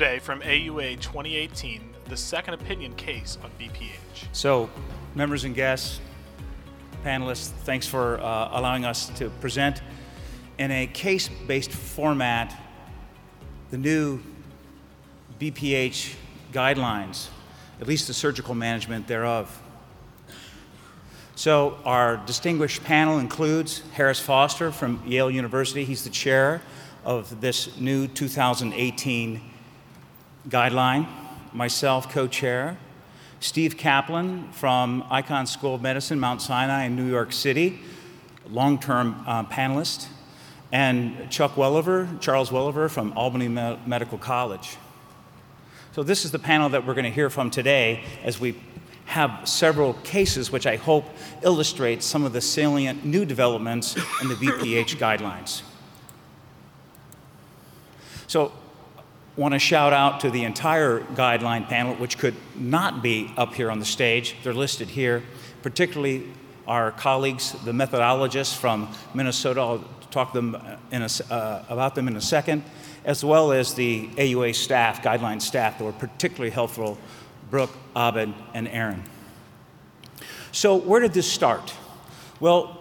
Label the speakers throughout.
Speaker 1: today from AUA 2018, the second opinion case on BPH.
Speaker 2: So, members and guests, panelists, thanks for uh, allowing us to present in a case based format the new BPH guidelines, at least the surgical management thereof. So, our distinguished panel includes Harris Foster from Yale University. He's the chair of this new 2018 guideline, myself, co chair. Steve Kaplan from Icahn School of Medicine, Mount Sinai in New York City, long term uh, panelist. And Chuck Welliver, Charles Welliver from Albany Me- Medical College. So, this is the panel that we're going to hear from today as we have several cases which I hope illustrate some of the salient new developments in the BPH guidelines. So, want to shout out to the entire guideline panel, which could not be up here on the stage. They're listed here, particularly our colleagues, the methodologists from Minnesota. I'll talk them a, uh, about them in a second, as well as the AUA staff, guideline staff, that were particularly helpful Brooke, Abed, and Aaron. So, where did this start? Well,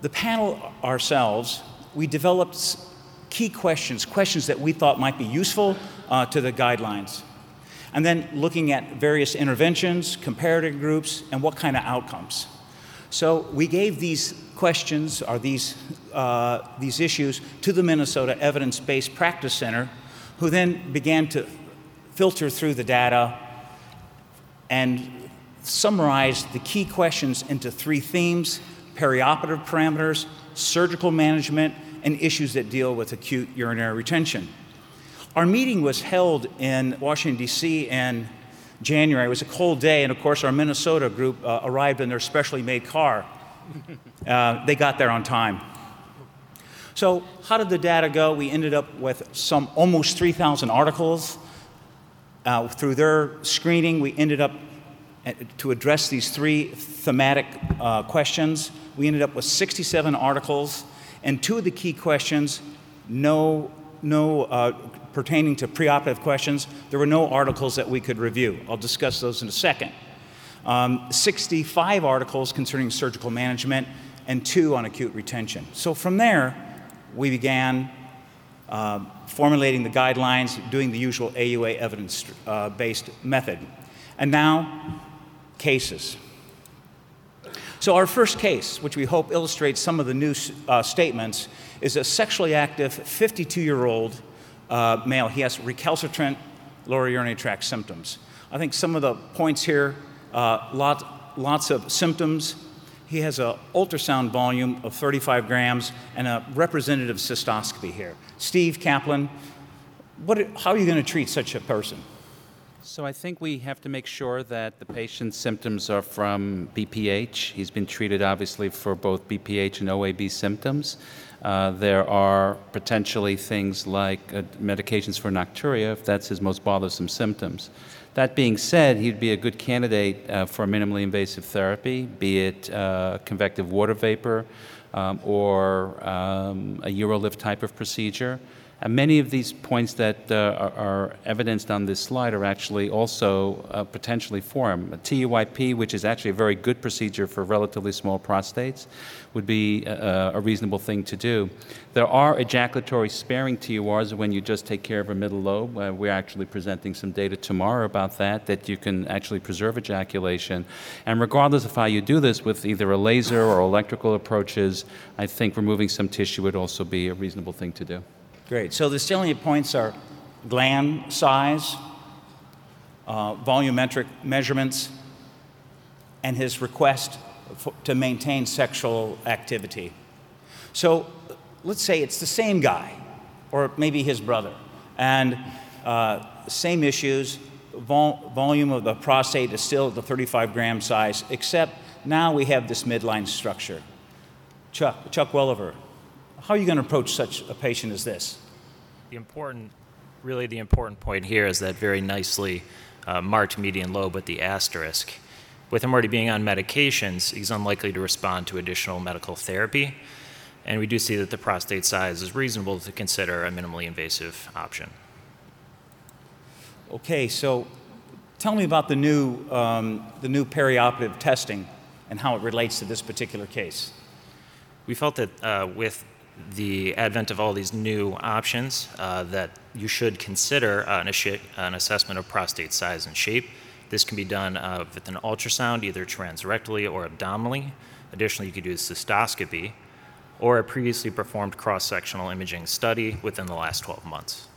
Speaker 2: the panel ourselves, we developed key questions, questions that we thought might be useful uh, to the guidelines. And then looking at various interventions, comparative groups, and what kind of outcomes. So we gave these questions or these, uh, these issues to the Minnesota Evidence Based Practice Center, who then began to filter through the data and summarize the key questions into three themes perioperative parameters, surgical management, and issues that deal with acute urinary retention. Our meeting was held in Washington, D.C. in January. It was a cold day, and of course, our Minnesota group uh, arrived in their specially made car. Uh, they got there on time. So, how did the data go? We ended up with some almost 3,000 articles. Uh, through their screening, we ended up uh, to address these three thematic uh, questions. We ended up with 67 articles, and two of the key questions, no, no uh, pertaining to preoperative questions, there were no articles that we could review. I'll discuss those in a second. Um, 65 articles concerning surgical management, and two on acute retention. So from there, we began uh, formulating the guidelines, doing the usual AUA evidence uh, based method. And now, cases. So, our first case, which we hope illustrates some of the new uh, statements, is a sexually active 52 year old uh, male. He has recalcitrant lower urinary tract symptoms. I think some of the points here uh, lot, lots of symptoms. He has an ultrasound volume of 35 grams and a representative cystoscopy here. Steve Kaplan, what, how are you going to treat such a person?
Speaker 3: So I think we have to make sure that the patient's symptoms are from BPH. He's been treated obviously for both BPH and OAB symptoms. Uh, there are potentially things like uh, medications for nocturia if that's his most bothersome symptoms. That being said, he'd be a good candidate uh, for minimally invasive therapy, be it uh, convective water vapor um, or um, a UroLift type of procedure. And many of these points that uh, are, evidenced on this slide are actually also uh, potentially for him. A TUIP, which is actually a very good procedure for relatively small prostates, would be a, a reasonable thing to do. There are ejaculatory sparing TURs when you just take care of a middle lobe. Uh, we're actually presenting some data tomorrow about that, that you can actually preserve ejaculation. And regardless of how you do this, with either a laser or electrical approaches, I think removing some tissue would also be a reasonable thing to do.
Speaker 2: Great. So the salient points are gland size, uh, volumetric measurements, and his request for, to maintain sexual activity. So let's say it's the same guy, or maybe his brother, and uh, same issues. Vol- volume of the prostate is still the 35 gram size, except now we have this midline structure. Chuck, Chuck Welliver, how are you going to approach such a patient as this?
Speaker 4: The important, really the important point here is that very nicely uh, marked median lobe with the asterisk. With him already being on medications, he's unlikely to respond to additional medical therapy. And we do see that the prostate size is reasonable to consider a minimally invasive option.
Speaker 2: Okay, so tell me about the new, um, the new perioperative testing and how it relates to this particular case.
Speaker 4: We felt that uh, with the advent of all these new options, uh, that you should consider an, an assessment of prostate size and shape. This can be done uh, with an ultrasound, either transrectally or abdominally. Additionally, you could do cystoscopy or a previously performed cross sectional imaging study within the last 12 months.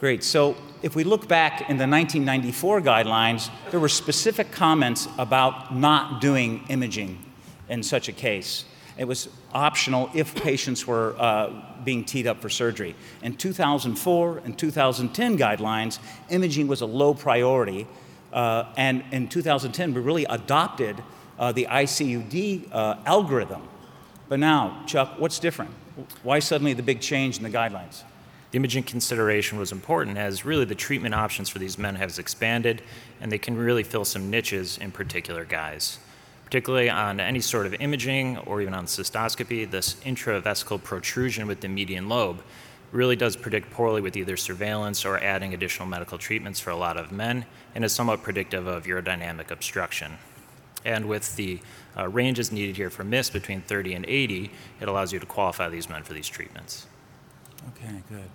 Speaker 2: Great. So if we look back in the 1994 guidelines, there were specific comments about not doing imaging in such a case. It was optional if patients were uh, being teed up for surgery. In 2004 and 2010 guidelines, imaging was a low priority. Uh, and in 2010, we really adopted uh, the ICUD uh, algorithm. But now, Chuck, what's different? Why suddenly the big change in the guidelines?
Speaker 4: The imaging consideration was important as really the treatment options for these men has expanded and they can really fill some niches in particular guys. Particularly on any sort of imaging or even on cystoscopy, this intravesical protrusion with the median lobe really does predict poorly with either surveillance or adding additional medical treatments for a lot of men and is somewhat predictive of urodynamic obstruction. And with the uh, ranges needed here for MIST between 30 and 80, it allows you to qualify these men for these treatments.
Speaker 2: Okay, good.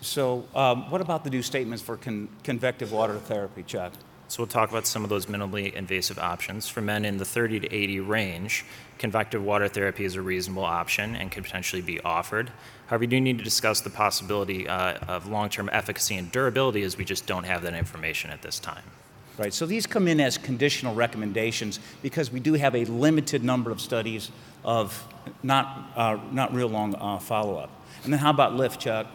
Speaker 2: So, um, what about the new statements for con- convective water therapy, Chuck?
Speaker 4: So we'll talk about some of those minimally invasive options. For men in the 30 to 80 range, convective water therapy is a reasonable option and could potentially be offered. However, you do need to discuss the possibility uh, of long term efficacy and durability as we just don't have that information at this time.
Speaker 2: Right, so these come in as conditional recommendations because we do have a limited number of studies of not, uh, not real long uh, follow up. And then how about lift, Chuck?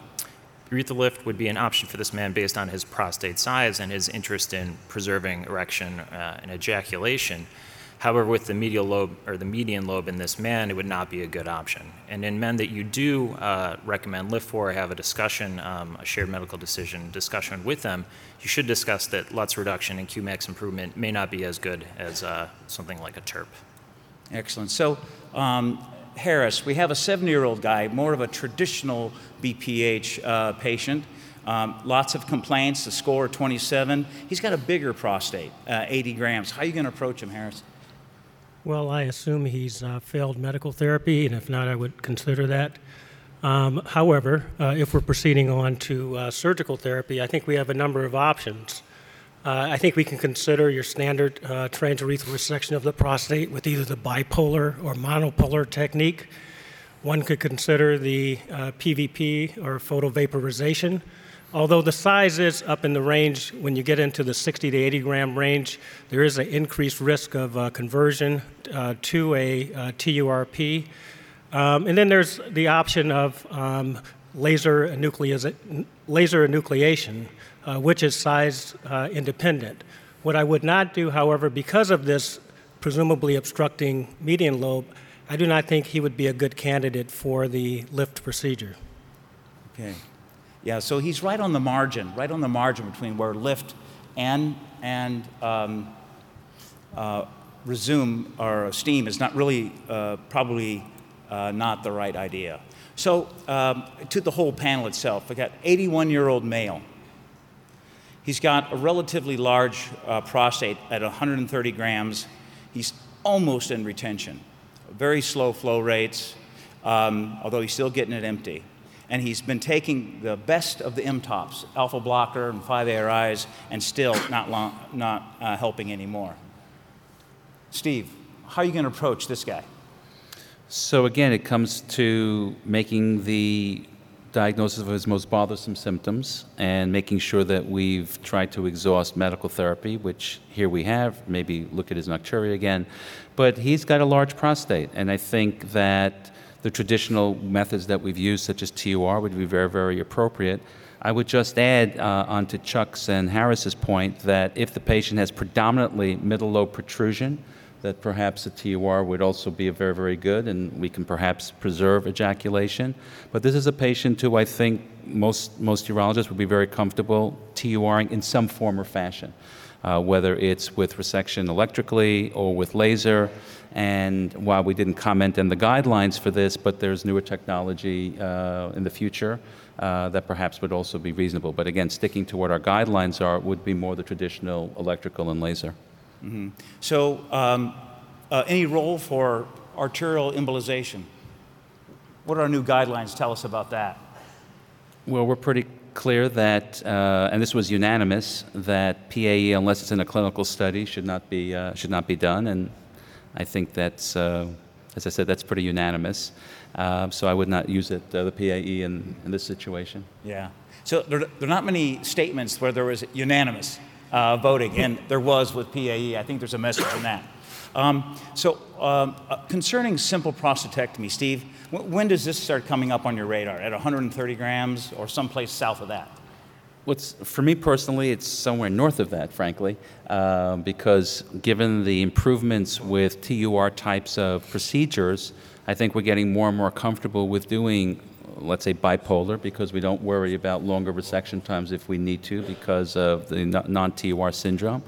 Speaker 4: Urethral lift would be an option for this man based on his prostate size and his interest in preserving erection uh, and ejaculation. However, with the medial lobe or the median lobe in this man, it would not be a good option. And in men that you do uh, recommend lift for, have a discussion, um, a shared medical decision discussion with them, you should discuss that LUTS reduction and Qmax improvement may not be as good as uh, something like a TURP.
Speaker 2: Excellent. So, um, Harris, we have a 70 year old guy, more of a traditional BPH uh, patient. Um, lots of complaints, a score 27. He's got a bigger prostate, uh, 80 grams. How are you going to approach him, Harris?
Speaker 5: Well, I assume he's uh, failed medical therapy, and if not, I would consider that. Um, however, uh, if we're proceeding on to uh, surgical therapy, I think we have a number of options. Uh, I think we can consider your standard uh, transurethral resection of the prostate with either the bipolar or monopolar technique. One could consider the uh, PVP or photovaporization. Although the size is up in the range, when you get into the 60 to 80 gram range, there is an increased risk of uh, conversion uh, to a uh, TURP. Um, and then there's the option of um, laser, laser enucleation, uh, which is size uh, independent. What I would not do, however, because of this presumably obstructing median lobe, I do not think he would be a good candidate for the lift procedure.
Speaker 2: Okay. Yeah, so he's right on the margin, right on the margin between where lift and, and um, uh, Rezum or steam is not really uh, probably uh, not the right idea. So, um, to the whole panel itself, we got 81 year old male. He's got a relatively large uh, prostate at 130 grams. He's almost in retention, very slow flow rates, um, although he's still getting it empty. And he's been taking the best of the M-TOPs, alpha blocker and 5-ARIs, and still not, long, not uh, helping anymore. Steve, how are you going to approach this guy?
Speaker 3: So again, it comes to making the diagnosis of his most bothersome symptoms and making sure that we've tried to exhaust medical therapy, which here we have, maybe look at his nocturia again. But he's got a large prostate, and I think that the traditional methods that we've used, such as TUR, would be very, very appropriate. I would just add uh, onto Chuck's and Harris's point that if the patient has predominantly middle lobe protrusion, that perhaps a TUR would also be very, very good, and we can perhaps preserve ejaculation. But this is a patient who I think most, most urologists would be very comfortable TURing in some form or fashion. uh, whether it's with resection electrically or with laser. And while we didn't comment on the guidelines for this, but there's newer technology uh, in the future uh, that perhaps would also be reasonable. But again, sticking to what our guidelines are would be more the traditional electrical and laser.
Speaker 2: So, um, uh, any role for arterial embolization? What do our new guidelines tell us about that?
Speaker 3: Well, we're pretty clear that, uh, and this was unanimous, that PAE, unless it's in a clinical study, should not be, uh, should not be done. And I think that's, uh, as I said, that's pretty unanimous. Uh, so I would not use it, uh, the PAE, in, in this situation.
Speaker 2: Yeah. So there, there are not many statements where there was unanimous uh, voting, and there was with PAE. I think there's a message in that. Um, so um, uh, concerning simple prostatectomy, Steve, wh- when does this start coming up on your radar? At 130 grams or someplace south of that?
Speaker 3: What's, for me personally, it's somewhere north of that, frankly, uh, because given the improvements with TUR types of procedures, I think we're getting more and more comfortable with doing, let's say, bipolar, because we don't worry about longer resection times if we need to because of the non TUR syndrome.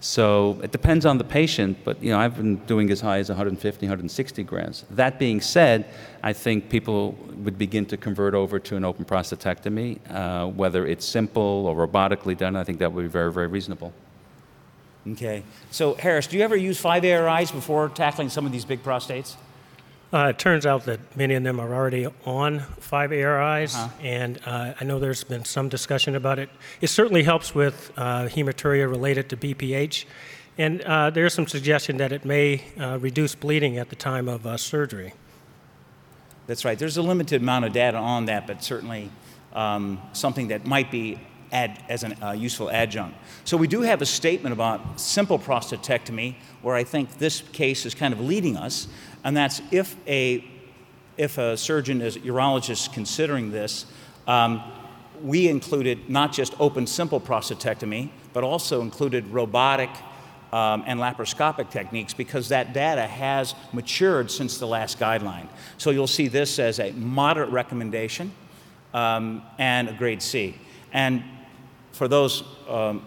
Speaker 3: So it depends on the patient, but you know, I've been doing as high as 150, 160 grams. That being said, I think people would begin to convert over to an open prostatectomy, uh, whether it's simple or robotically done. I think that would be very, very reasonable.
Speaker 2: Okay. So, Harris, do you ever use five ARIs before tackling some of these big prostates?
Speaker 5: Uh, it turns out that many of them are already on five ARIs,
Speaker 2: Uh-huh.
Speaker 5: and uh, I know there's been some discussion about it. It certainly helps with uh, hematuria related to BPH, and uh, there's some suggestion that it may uh, reduce bleeding at the time of uh, surgery.
Speaker 2: That's right. There's a limited amount of data on that, but certainly um, something that might be add, as a uh, useful adjunct. So we do have a statement about simple prostatectomy, where I think this case is kind of leading us, and that's if a if a surgeon is a urologist considering this, um, we included not just open simple prostatectomy, but also included robotic um, and laparoscopic techniques because that data has matured since the last guideline. So you'll see this as a moderate recommendation um, and a grade C. And for those um,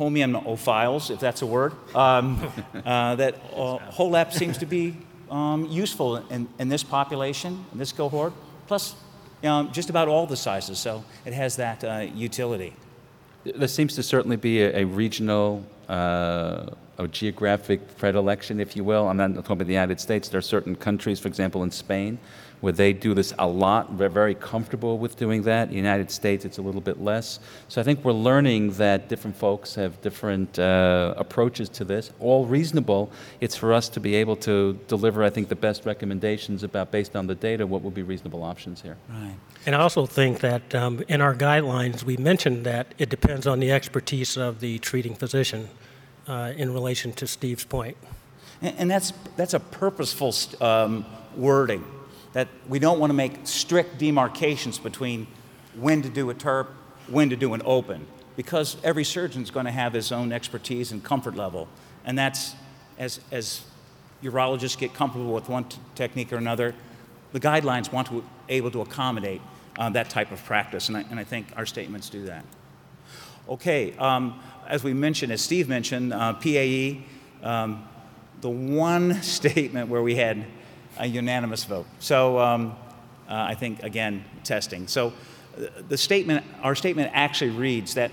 Speaker 2: homeophiles, if that's a word, um, uh, that uh, HoLEP seems to be um, useful in, in this population, in this cohort, plus know, just about all the sizes. So it has that uh, utility.
Speaker 3: There seems to certainly be a, a regional, uh, a geographic predilection, if you will. I'm not talking about the United States. There are certain countries, for example, in Spain, where they do this a lot. They're very comfortable with doing that. In the United States, it's a little bit less. So I think we're learning that different folks have different uh, approaches to this, all reasonable. It's for us to be able to deliver, I think, the best recommendations about, based on the data, what would be reasonable options here.
Speaker 2: Right.
Speaker 5: And I also think that um, in our guidelines, we mentioned that it depends on the expertise of the treating physician uh, in relation to Steve's point.
Speaker 2: And, and that's, that's a purposeful um, wording, that we don't want to make strict demarcations between when to do a TURP, when to do an open, because every surgeon's going to have his own expertise and comfort level. And that's, as, as urologists get comfortable with one t- technique or another, the guidelines want to be able to accommodate uh, that type of practice, and I, and I think our statements do that. Okay, um, as we mentioned, as Steve mentioned, uh, PAE, um, the one statement where we had a unanimous vote. So um, uh, I think, again, testing. So uh, the statement, our statement actually reads that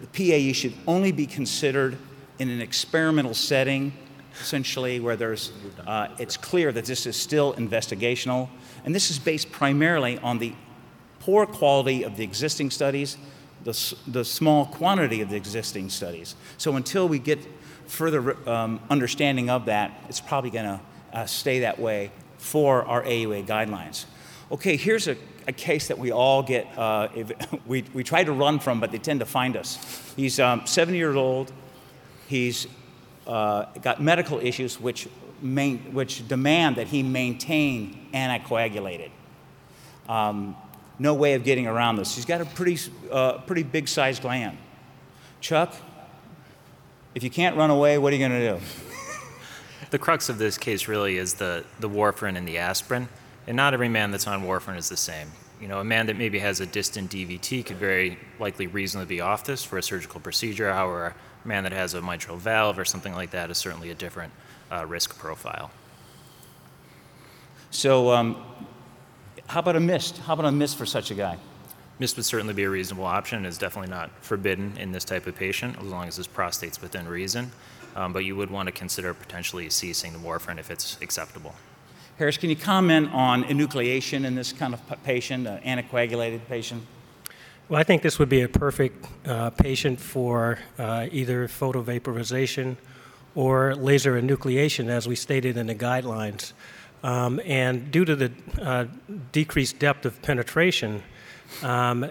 Speaker 2: the PAE should only be considered in an experimental setting, essentially where there's, uh, it's clear that this is still investigational. And this is based primarily on the poor quality of the existing studies, the, the small quantity of the existing studies. So until we get further um, understanding of that, it's probably going to uh, stay that way for our AUA guidelines. Okay, here's a, a case that we all get, uh, we, we try to run from, but they tend to find us. He's um, 70 years old. He's uh, got medical issues which, main, which demand that he maintain anticoagulated. Um, no way of getting around this. He's got a pretty, uh, pretty big sized gland. Chuck, if you can't run away, what are you going to do?
Speaker 4: The crux of this case really is the, the warfarin and the aspirin, and not every man that's on warfarin is the same. You know, a man that maybe has a distant DVT could very likely reasonably be off this for a surgical procedure. However, a man that has a mitral valve or something like that is certainly a different uh, risk profile.
Speaker 2: So, um, how about a mist? How about a mist for such a guy?
Speaker 4: Mist would certainly be a reasonable option. It's definitely not forbidden in this type of patient as long as his prostate's within reason. Um, but you would want to consider potentially ceasing the warfarin if it's acceptable.
Speaker 2: Harris, can you comment on enucleation in this kind of patient, an anticoagulated patient?
Speaker 5: Well, I think this would be a perfect uh, patient for uh, either photovaporization or laser enucleation, as we stated in the guidelines. Um, and due to the uh, decreased depth of penetration, um,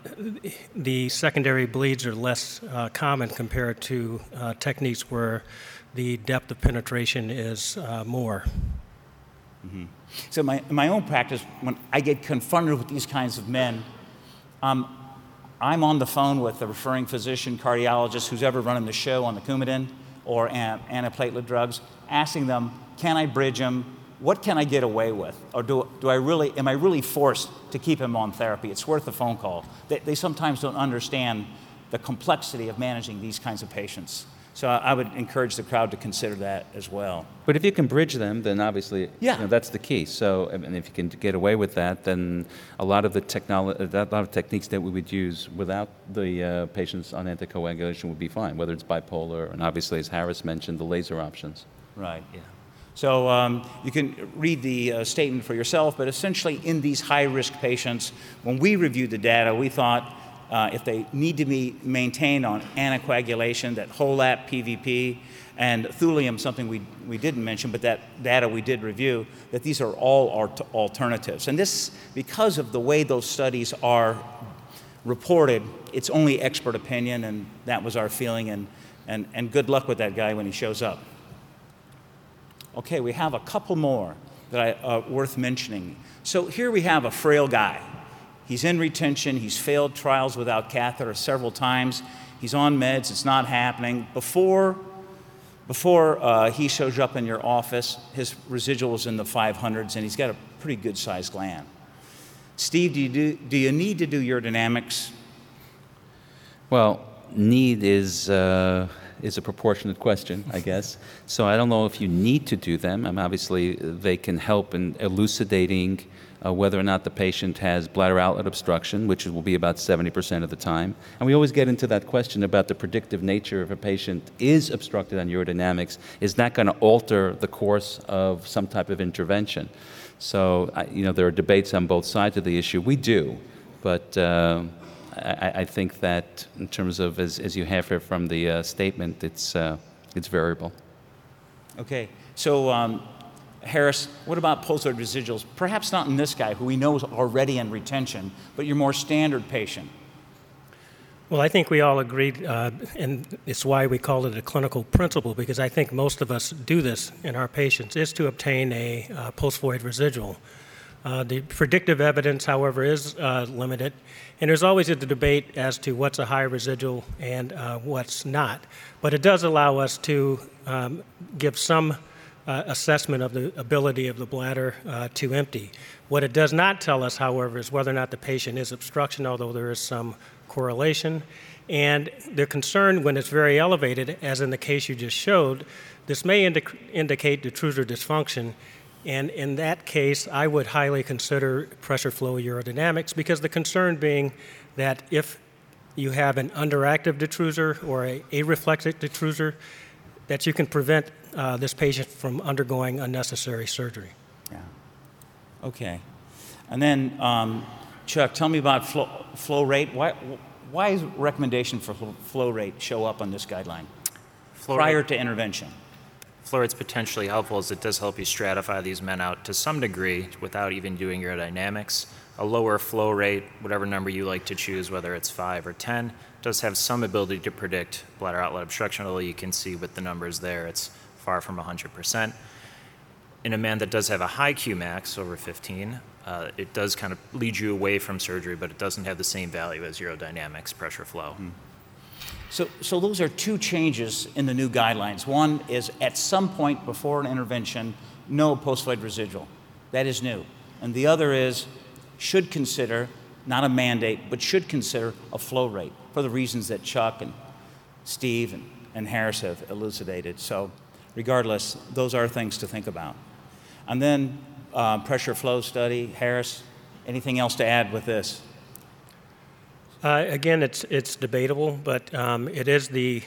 Speaker 5: the secondary bleeds are less uh, common compared to uh, techniques where the depth of penetration is uh, more.
Speaker 2: So, my, my own practice, when I get confronted with these kinds of men, um, I'm on the phone with the referring physician, cardiologist, who's ever running the show on the Coumadin or an- antiplatelet drugs, asking them, can I bridge him? What can I get away with? Or do, do I really, am I really forced to keep him on therapy? It's worth a phone call. They, they sometimes don't understand the complexity of managing these kinds of patients. So I, would encourage the crowd to consider that as well.
Speaker 3: But if you can bridge them, then obviously you know, that's the key. So, I mean, if you can get away with that, then a lot of the technolo- a lot of techniques that we would use without the uh, patients on anticoagulation would be fine, whether it's bipolar and obviously, as Harris mentioned, the laser options.
Speaker 2: Right.
Speaker 4: Yeah.
Speaker 2: So um, you can read the uh, statement for yourself, but essentially, in these high risk patients, when we reviewed the data, we thought uh, if they need to be maintained on anticoagulation, that HoLEP, PVP, and thulium, something we, we didn't mention, but that data we did review, that these are all alt- alternatives. And this, because of the way those studies are reported, it's only expert opinion, and that was our feeling. And, and, and good luck with that guy when he shows up. Okay, we have a couple more that I, uh, worth mentioning. So here we have a frail guy. He's in retention. He's failed trials without catheter several times. He's on meds. It's not happening. Before, before uh, he shows up in your office, his residual is in the 500s, and he's got a pretty good sized gland. Steve, do you, do, do you need to do urodynamics?
Speaker 3: Well, need is uh, is a proportionate question, I guess. so I don't know if you need to do them. I mean, obviously, they can help in elucidating uh, whether or not the patient has bladder outlet obstruction, which will be about 70% of the time. And we always get into that question about the predictive nature if a patient is obstructed on urodynamics. Is that going to alter the course of some type of intervention? So, I- you know, there are debates on both sides of the issue. We do, but. Uh, I, I think that in terms of, as, as you have here from the uh, statement, it's, uh, it's variable.
Speaker 2: Okay, so um, Harris, what about pulsar residuals? Perhaps not in this guy, who we know is already in retention, but your more standard patient.
Speaker 5: Well, I think we all agreed, uh, and it's why we call it a clinical principle, because I think most of us do this in our patients, is to obtain a uh, post-void residual. Uh, the predictive evidence, however, is uh, limited, and there's always a debate as to what's a high residual and uh, what's not. But it does allow us to um, give some uh, assessment of the ability of the bladder uh, to empty. What it does not tell us, however, is whether or not the patient is obstruction, although there is some correlation. And they're concerned when it's very elevated, as in the case you just showed, this may indi- indicate detrusor dysfunction. And in that case, I would highly consider pressure flow urodynamics because the concern being that if you have an underactive detrusor or a areflexic detrusor, that you can prevent uh, this patient from undergoing unnecessary surgery.
Speaker 2: Yeah. Okay. And then, um, Chuck, tell me about flow, flow rate. Why, why is recommendation for flow rate show up on this guideline
Speaker 4: Flow
Speaker 2: prior
Speaker 4: rate-
Speaker 2: to intervention?
Speaker 4: Flow rate's potentially helpful as it does help you stratify these men out to some degree without even doing urodynamics. A lower flow rate, whatever number you like to choose, whether it's 5 or 10, does have some ability to predict bladder outlet obstruction, although you can see with the numbers there it's far from 100%. In a man that does have a high Qmax, over 15, uh, it does kind of lead you away from surgery, but it doesn't have the same value as urodynamics pressure flow.
Speaker 2: So, so those are two changes in the new guidelines. One is at some point before an intervention, no post-void residual. That is new. And the other is should consider not a mandate, but should consider a flow rate for the reasons that Chuck and Steve and, and Harris have elucidated. So, regardless, those are things to think about. And then uh, pressure flow study, Harris, anything else to add with this?
Speaker 5: Uh, again, it's, it's debatable, but um, it is the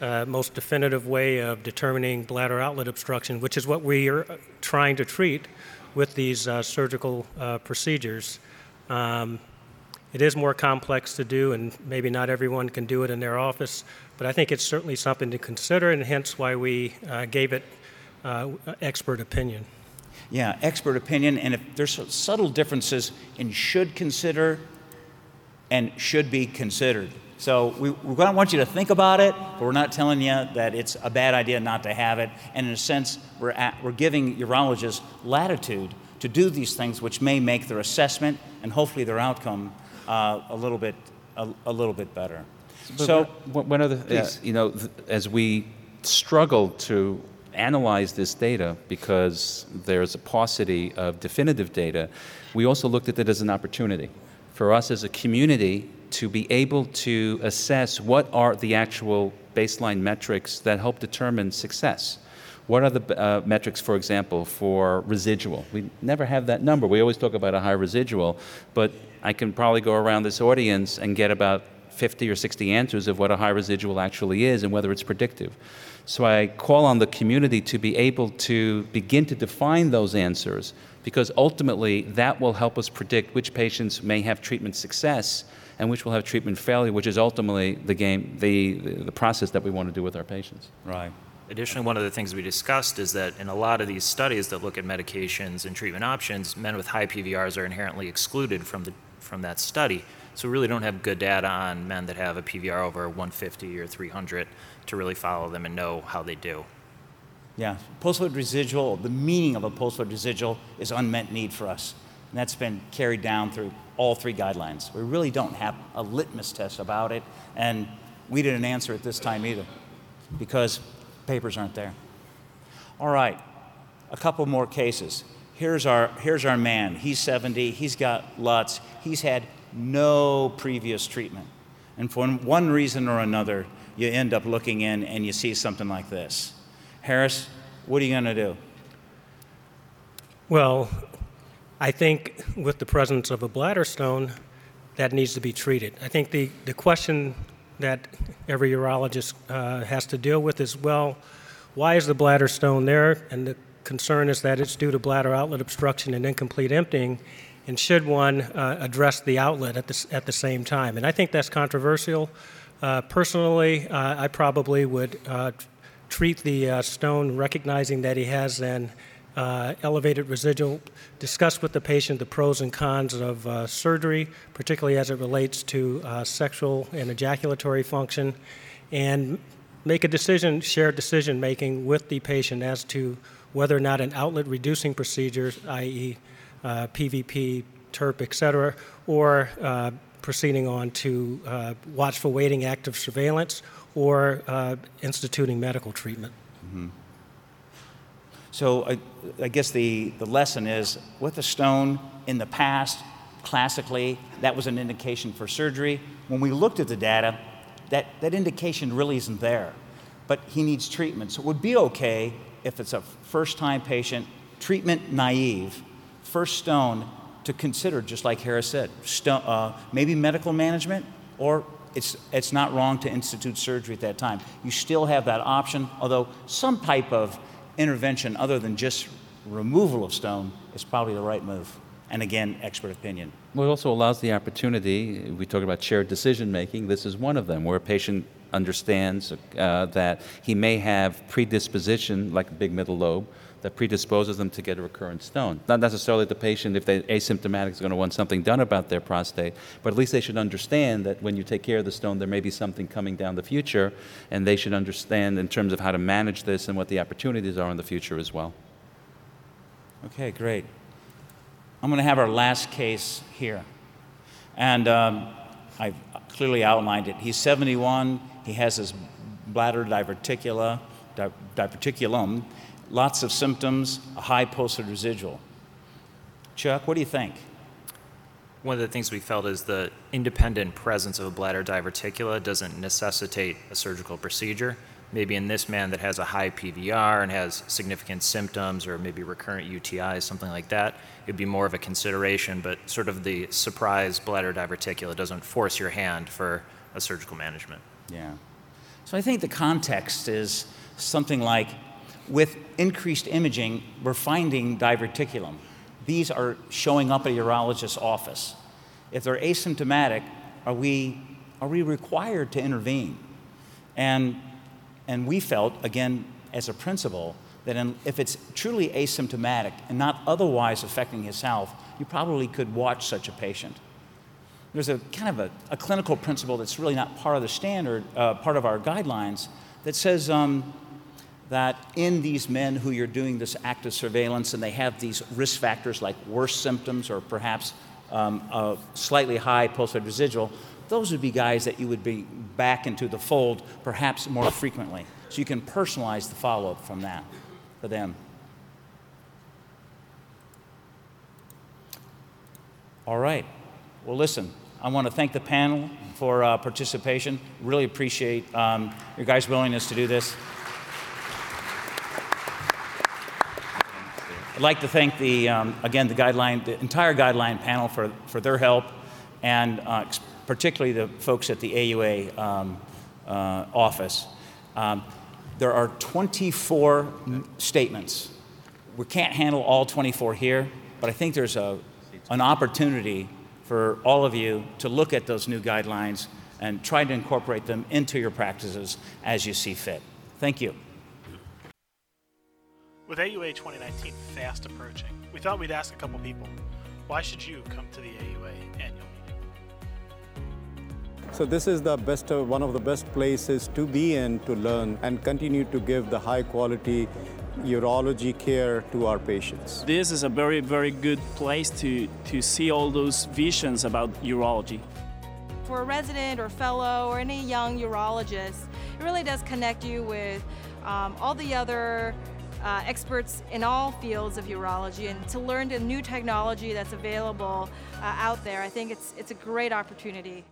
Speaker 5: uh, most definitive way of determining bladder outlet obstruction, which is what we are trying to treat with these uh, surgical uh, procedures. Um, it is more complex to do, and maybe not everyone can do it in their office, but I think it's certainly something to consider, and hence why we uh, gave it uh, expert opinion.
Speaker 2: Yeah, expert opinion, and if there's subtle differences in should consider and should be considered. So we, we want you to think about it, but we're not telling you that it's a bad idea not to have it. And in a sense, we're, at, we're giving urologists latitude to do these things, which may make their assessment and hopefully their outcome uh, a little bit a, a little bit better.
Speaker 3: But so one other, yeah, you know, as we struggle to analyze this data because there's a paucity of definitive data, we also looked at it as an opportunity for us as a community to be able to assess what are the actual baseline metrics that help determine success. What are the uh, metrics, for example, for residual? We never have that number. We always talk about a high residual, but I can probably go around this audience and get about 50 or 60 answers of what a high residual actually is and whether it's predictive. So I call on the community to be able to begin to define those answers because ultimately that will help us predict which patients may have treatment success and which will have treatment failure, which is ultimately the game, the, the process that we want to do with our patients.
Speaker 2: Right.
Speaker 4: Additionally, one of the things we discussed is that in a lot of these studies that look at medications and treatment options, men with high PVRs are inherently excluded from, the, from that study. So we really don't have good data on men that have a PVR over 150 or 300 to really follow them and know how they do.
Speaker 2: Yeah, post-void residual, the meaning of a post-void residual is unmet need for us. And that's been carried down through all three guidelines. We really don't have a litmus test about it, and we didn't answer it this time either because papers aren't there. All right, a couple more cases. Here's our, here's our man. He's 70, he's got LUTS, he's had no previous treatment. And for one reason or another, you end up looking in and you see something like this. Harris, what are you going to do?
Speaker 5: Well, I think with the presence of a bladder stone, that needs to be treated. I think the, the question that every urologist uh, has to deal with is well, why is the bladder stone there? And the concern is that it's due to bladder outlet obstruction and incomplete emptying. And should one uh, address the outlet at the, at the same time? And I think that's controversial. Uh, personally, uh, I probably would uh, treat the uh, stone recognizing that he has an uh, elevated residual, discuss with the patient the pros and cons of uh, surgery, particularly as it relates to uh, sexual and ejaculatory function, and make a decision, shared decision making with the patient as to whether or not an outlet reducing procedure, i.e., PVP, TURP, et cetera, or uh, proceeding on to uh, watchful waiting active surveillance or uh, instituting medical treatment. Mm-hmm.
Speaker 2: So I, I guess the, the lesson is with a stone in the past, classically, that was an indication for surgery. When we looked at the data, that, that indication really isn't there. But he needs treatment. So it would be okay if it's a first time patient, treatment naive, first stone, to consider, just like Harris said, stone, uh, maybe medical management, or it's, it's not wrong to institute surgery at that time. You still have that option, although some type of intervention other than just removal of stone is probably the right move. And again, expert opinion.
Speaker 3: Well, it also allows the opportunity. We talk about shared decision making. This is one of them, where a patient understands uh, that he may have predisposition, like a big middle lobe, that predisposes them to get a recurrent stone. Not necessarily the patient, if they're asymptomatic, is going to want something done about their prostate, but at least they should understand that when you take care of the stone, there may be something coming down the future, and they should understand in terms of how to manage this and what the opportunities are in the future as well.
Speaker 2: Okay, great. I'm going to have our last case here. And um, I've clearly outlined it. He's 71, he has his bladder diverticula, diverticulum, lots of symptoms, a high posted residual. Chuck, what do you think?
Speaker 4: one of the things we felt is the independent presence of a bladder diverticula doesn't necessitate a surgical procedure. Maybe in this man that has a high PVR and has significant symptoms or maybe recurrent UTIs, something like that, it'd be more of a consideration, but sort of the surprise bladder diverticula doesn't force your hand for a surgical management.
Speaker 2: Yeah. So I think the context is something like with increased imaging, we're finding diverticulum. These are showing up at a urologist's office. If they're asymptomatic, are we, are we required to intervene? And, and we felt, again, as a principle, that in, if it's truly asymptomatic and not otherwise affecting his health, you probably could watch such a patient. There's a kind of a, a clinical principle that's really not part of the standard, uh, part of our guidelines, that says um, that in these men who you're doing this active surveillance and they have these risk factors like worse symptoms or perhaps um, a slightly high pulsatile residual, those would be guys that you would be back into the fold perhaps more frequently. So you can personalize the follow up from that for them. All right. Well, listen, I want to thank the panel for uh, participation. Really appreciate um, your guys' willingness to do this. I'd like to thank the, um, again, the guideline, the entire guideline panel for, for their help, and uh, particularly the folks at the AUA um, uh, office. Um, there are 24 statements. We can't handle all 24 here, but I think there's a, an opportunity for all of you to look at those new guidelines and try to incorporate them into your practices as you see fit. Thank you.
Speaker 1: With AUA 2019 fast approaching, we thought we'd ask a couple people why should you come to the AUA annual meeting?
Speaker 6: So this is the best, uh, one of the best places to be in to learn and continue to give the high quality urology care to our patients.
Speaker 7: This is a very, very good place to, to see all those visions about urology.
Speaker 8: For a resident or fellow or any young urologist, it really does connect you with um, all the other uh, experts in all fields of urology and to learn the new technology that's available uh, out there. I think it's, it's a great opportunity.